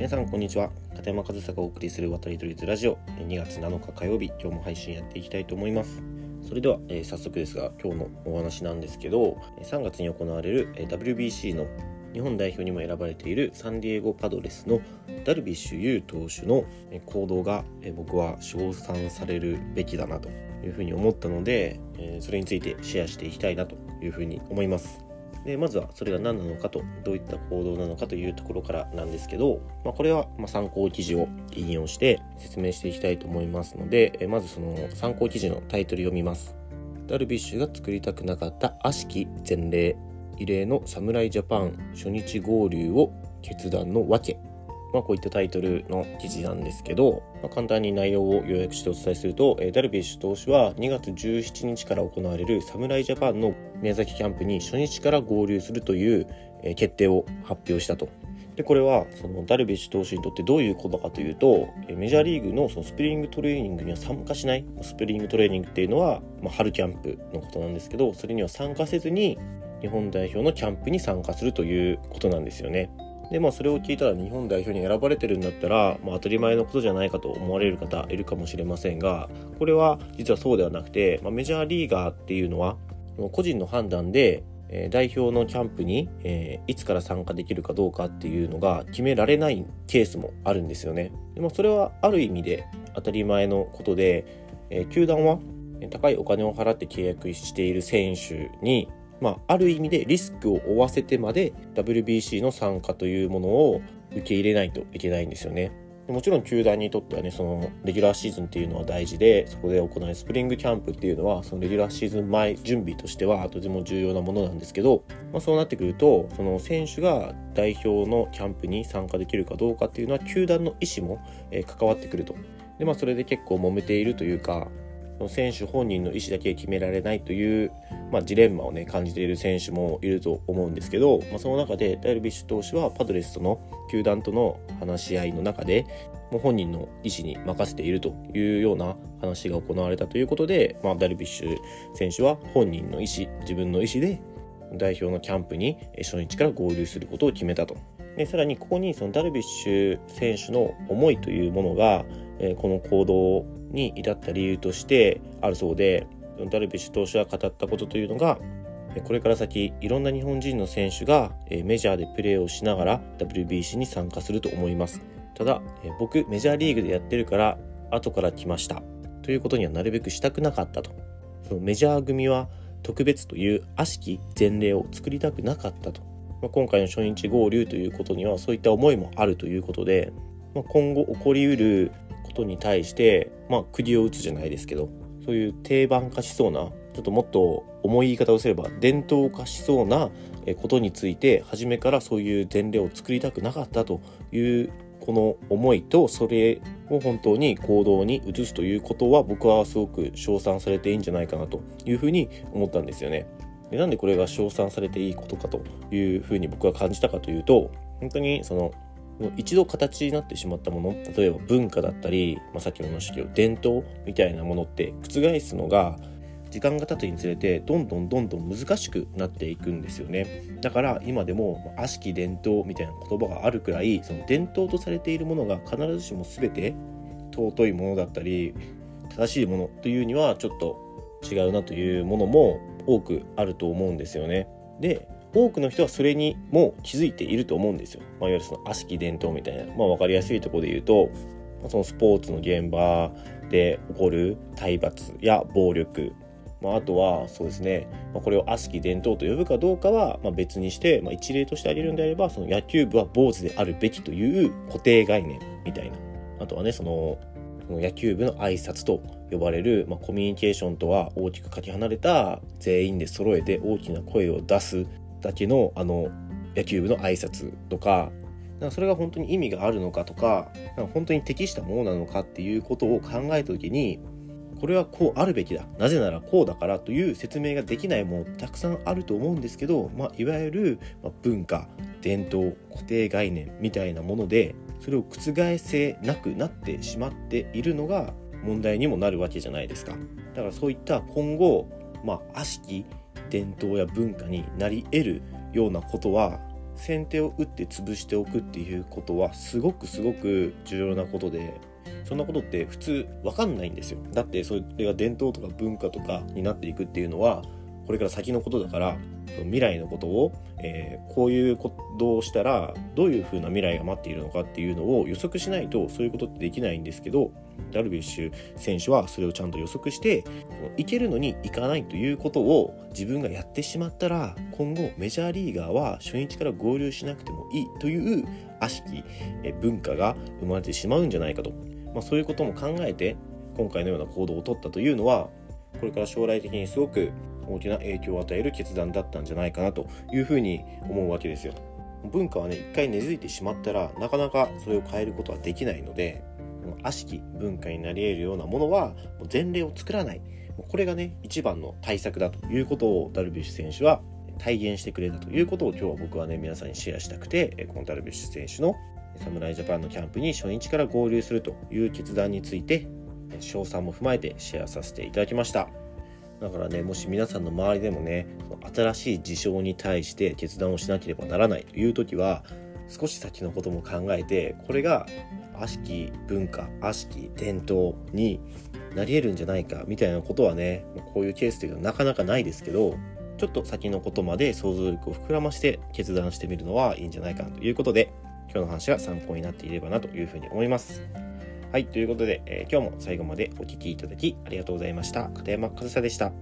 皆さんこんにちは。片山和沙がお送りする渡り鳥ズラジオ。2月7日火曜日。今日も配信やっていきたいと思います。それでは、えー、早速ですが今日のお話なんですけど3月に行われる WBC の日本代表にも選ばれているサンディエゴパドレスのダルビッシュ有投手の行動が僕は称賛されるべきだなというふうに思ったのでそれについてシェアしていきたいなというふうに思います。でまずはそれが何なのかとどういった行動なのかというところからなんですけど、まあ、これは参考記事を引用して説明していきたいと思いますのでまずその参考記事のタイトル読みます。ダルビッシュが作りたくなかった悪しき前例異例の侍ジャパン初日合流を決断の訳。まあ、こういったタイトルの記事なんですけど、まあ、簡単に内容を要約してお伝えすると、ダルビッシュ投手は2月17日から行われる侍ジャパンの宮崎キャンプに初日から合流するという、決定を発表したと。でこれはそのダルビッシュ投手にとってどういうことかというとメジャーリーグのそのスプリングトレーニングには参加しないスプリングトレーニングっていうのは、まあ、春キャンプのことなんですけどそれには参加せずに日本代表のキャンプに参加するということなんですよね。でまあそれを聞いたら日本代表に選ばれてるんだったら、まあ、当たり前のことじゃないかと思われる方いるかもしれませんがこれは実はそうではなくて、まあ、メジャーリーガーっていうのは個人の判断で代表のキャンプに、えー、いつから参加できるかどうかっていうのが決められないケースもあるんですよね。でもそれはある意味で当たり前のことで、えー、球団は高いお金を払って契約している選手にまあ、ある意味でリスクを負わせてまで WBC の参加というものを受け入れないといけないんですよね。もちろん球団にとってはね、そのレギュラーシーズンっていうのは大事で、そこで行うスプリングキャンプっていうのは、そのレギュラーシーズン前準備としてはとても重要なものなんですけど、まあ、そうなってくると、その選手が代表のキャンプに参加できるかどうかっていうのは、球団の意思も、え関わってくると。で、まあ、それで結構揉めているというか、選手本人の意思だけ決められないという、まあ、ジレンマをね感じている選手もいると思うんですけど、まあ、その中でダルビッシュ投手はパドレスとの球団との話し合いの中でもう本人の意思に任せているというような話が行われたということで、まあ、ダルビッシュ選手は本人の意思自分の意思で代表のキャンプに初日から合流することを決めたと。でさらにここにそのダルビッシュ選手の思いというものが、えこの行動に至った理由としてあるそうでダルビッシュ投手が語ったことというのがこれから先いろんな日本人の選手がメジャーでプレーをしながら WBC に参加すると思います。ただ僕メジャーリーグでやってるから後から来ました。ということにはなるべくしたくなかったと。そのメジャー組は特別という悪しき前例を作りたくなかったと、まあ、今回の初日合流ということにはそういった思いもあるということで、まあ、今後起こりうることに対して、まあ、釘を打つじゃないですけど、そういう定番化しそうな、ちょっともっと重い言い方をすれば、伝統化しそうなことについて、初めからそういう前例を作りたくなかったという、この思いと、それを本当に行動に移すということは、僕はすごく称賛されていいんじゃないかなというふうに思ったんですよね。でなんでこれが称賛されていいことかというふうに僕は感じたかというと、本当にそのもう一度形になってしまったもの例えば文化だったり、まあ、さっきの話けど伝統みたいなものって覆すのが時間が経つにつれてどんどんどんどん難しくなっていくんですよね。だから今でも悪しき伝統みたいな言葉があるくらいその伝統とされているものが必ずしも全て尊いものだったり正しいものというにはちょっと違うなというものも多くあると思うんですよね。で多くの人はそれにも気づいていると思うんですよ。まあ、いわゆるその悪しき伝統みたいな、まあ、分かりやすいところで言うと、そのスポーツの現場で起こる体罰や暴力、まあ、あとはそうですね、まあ、これを悪しき伝統と呼ぶかどうかはま別にして、まあ、一例としてあげるんであればその野球部は坊主であるべきという固定概念みたいな。あとはねその野球部の挨拶と呼ばれる、まあ、コミュニケーションとは大きくかけ離れた全員で揃えて大きな声を出す。だけのあの野球部の挨拶とかなんかそれが本当に意味があるのかとかなんか本当に適したものなのかっていうことを考えた時にこれはこうあるべきだなぜならこうだからという説明ができないものたくさんあると思うんですけど、まあ、いわゆる文化伝統固定概念みたいなものでそれを覆せなくなってしまっているのが問題にもなるわけじゃないですか。だからそういった今後まあ悪しき伝統や文化になり得るようなことは先手を打って潰しておくっていうことはすごくすごく重要なことでそんなことって普通分かんないんですよ。だってそれが伝統とか文化とかになっていくっていうのはこれから先のことだから未来のことを、えー、こういうことをしたらどういう風な未来が待っているのかっていうのを予測しないとそういうことってできないんですけどダルビッシュ選手はそれをちゃんと予測していけるのにいかないということを自分がやってしまったら今後メジャーリーガーは初日から合流しなくてもいいという悪しき文化が生まれてしまうんじゃないかと、まあ、そういうことも考えて今回のような行動をとったというのはこれから将来的にすごく大きな影響を与える決断だったんじゃないかなというふうに思うわけですよ。文化はね一回根付いてしまったらなかなかそれを変えることはできないので悪しき文化になり得るようなものは前例を作らないこれがね一番の対策だということをダルビッシュ選手は体現してくれたということを今日は僕はね皆さんにシェアしたくてこのダルビッシュ選手の侍ジャパンのキャンプに初日から合流するという決断について賞賛も踏まえてシェアさせていただきました。だからねもし皆さんの周りでもね新しい事象に対して決断をしなければならないという時は少し先のことも考えてこれが悪しき文化悪しき伝統になり得るんじゃないかみたいなことはねこういうケースというのはなかなかないですけどちょっと先のことまで想像力を膨らまして決断してみるのはいいんじゃないかということで今日の話が参考になっていればなというふうに思います。はい、ということで、えー、今日も最後までお聴きいただきありがとうございました。片山和沙でした。